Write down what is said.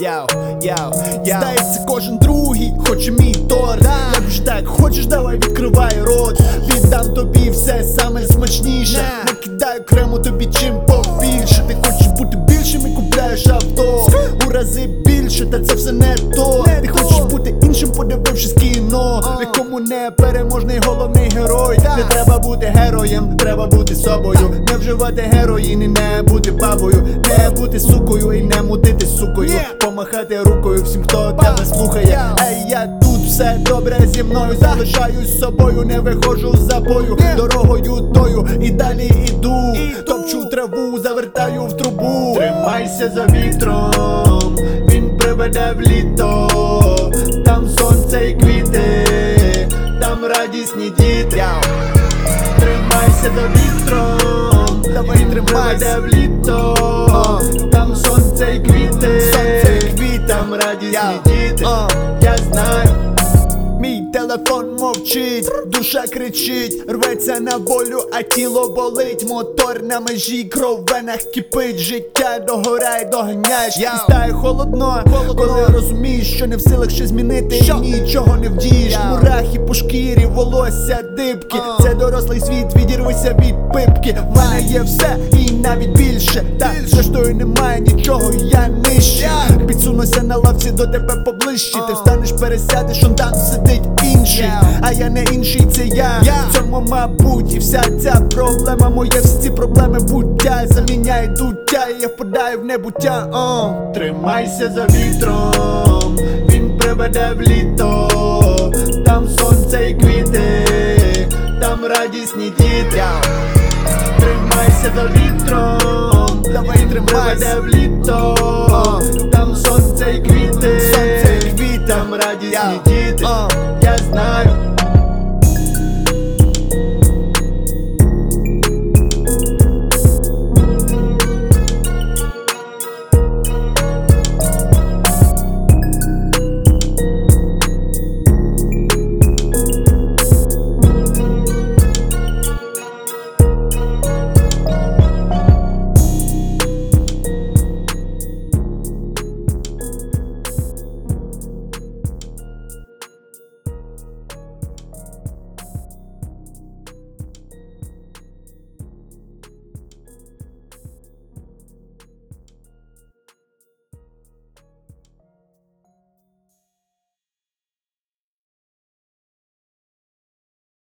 Яу, яу, яу. Здається, кожен другий хоче мій торт. Як ж так, хочеш, давай відкривай рот. Віддам тобі все саме смачніше. На. Накидаю крему тобі чим побільше. Ти хочеш бути більшим і купляєш авто. У рази більше, та це все не то. Не Ти то. хочеш бути іншим, подивившись кіно. В якому не переможний головний герой. Так. Не треба бути героєм, треба бути собою. Не вживати героїн і не бути бабою. Не бути сукою і не мутити Yeah. Помахати рукою всім, хто тебе слухає Ей, я тут все добре зі мною Залишаюсь собою, не виходжу з забою Дорогою тою і далі іду. Топчу траву, завертаю в трубу Тримайся за вітром, він приведе в літо Там сонце і квіти, там радісні діти Тримайся за вітром, Давай тримайся. приведе в літо Там Сонце і квіти. Там діти. Я знаю. Мій телефон мовчить, душа кричить, рветься на волю, а тіло болить, мотор на межі, кров в венах кипить, життя догоряє, доганяєш, і стає холодно, Холодно. коли розумієш, що не в силах ще змінити, Що? нічого не вдієш, Яу. мурахи по шкірі, волосся, дибки, А. це дорослий світ, відірвися від пипки, в мене є все і навіть більше, та зрештою немає нічого, я Підсунуся на лавці до тебе поближче, ти встанеш, пересядеш, он там сидить інший, а я не інший, це я. В цьому мабуть, і вся ця проблема моя, всі проблеми буття заміняє дуття, і я впадаю в небуття. О. Тримайся за вітром, він приведе в літо, там сонце і квіти, там радісні діти. Тримайся за вітром, Давай тримайся. приведе в літо,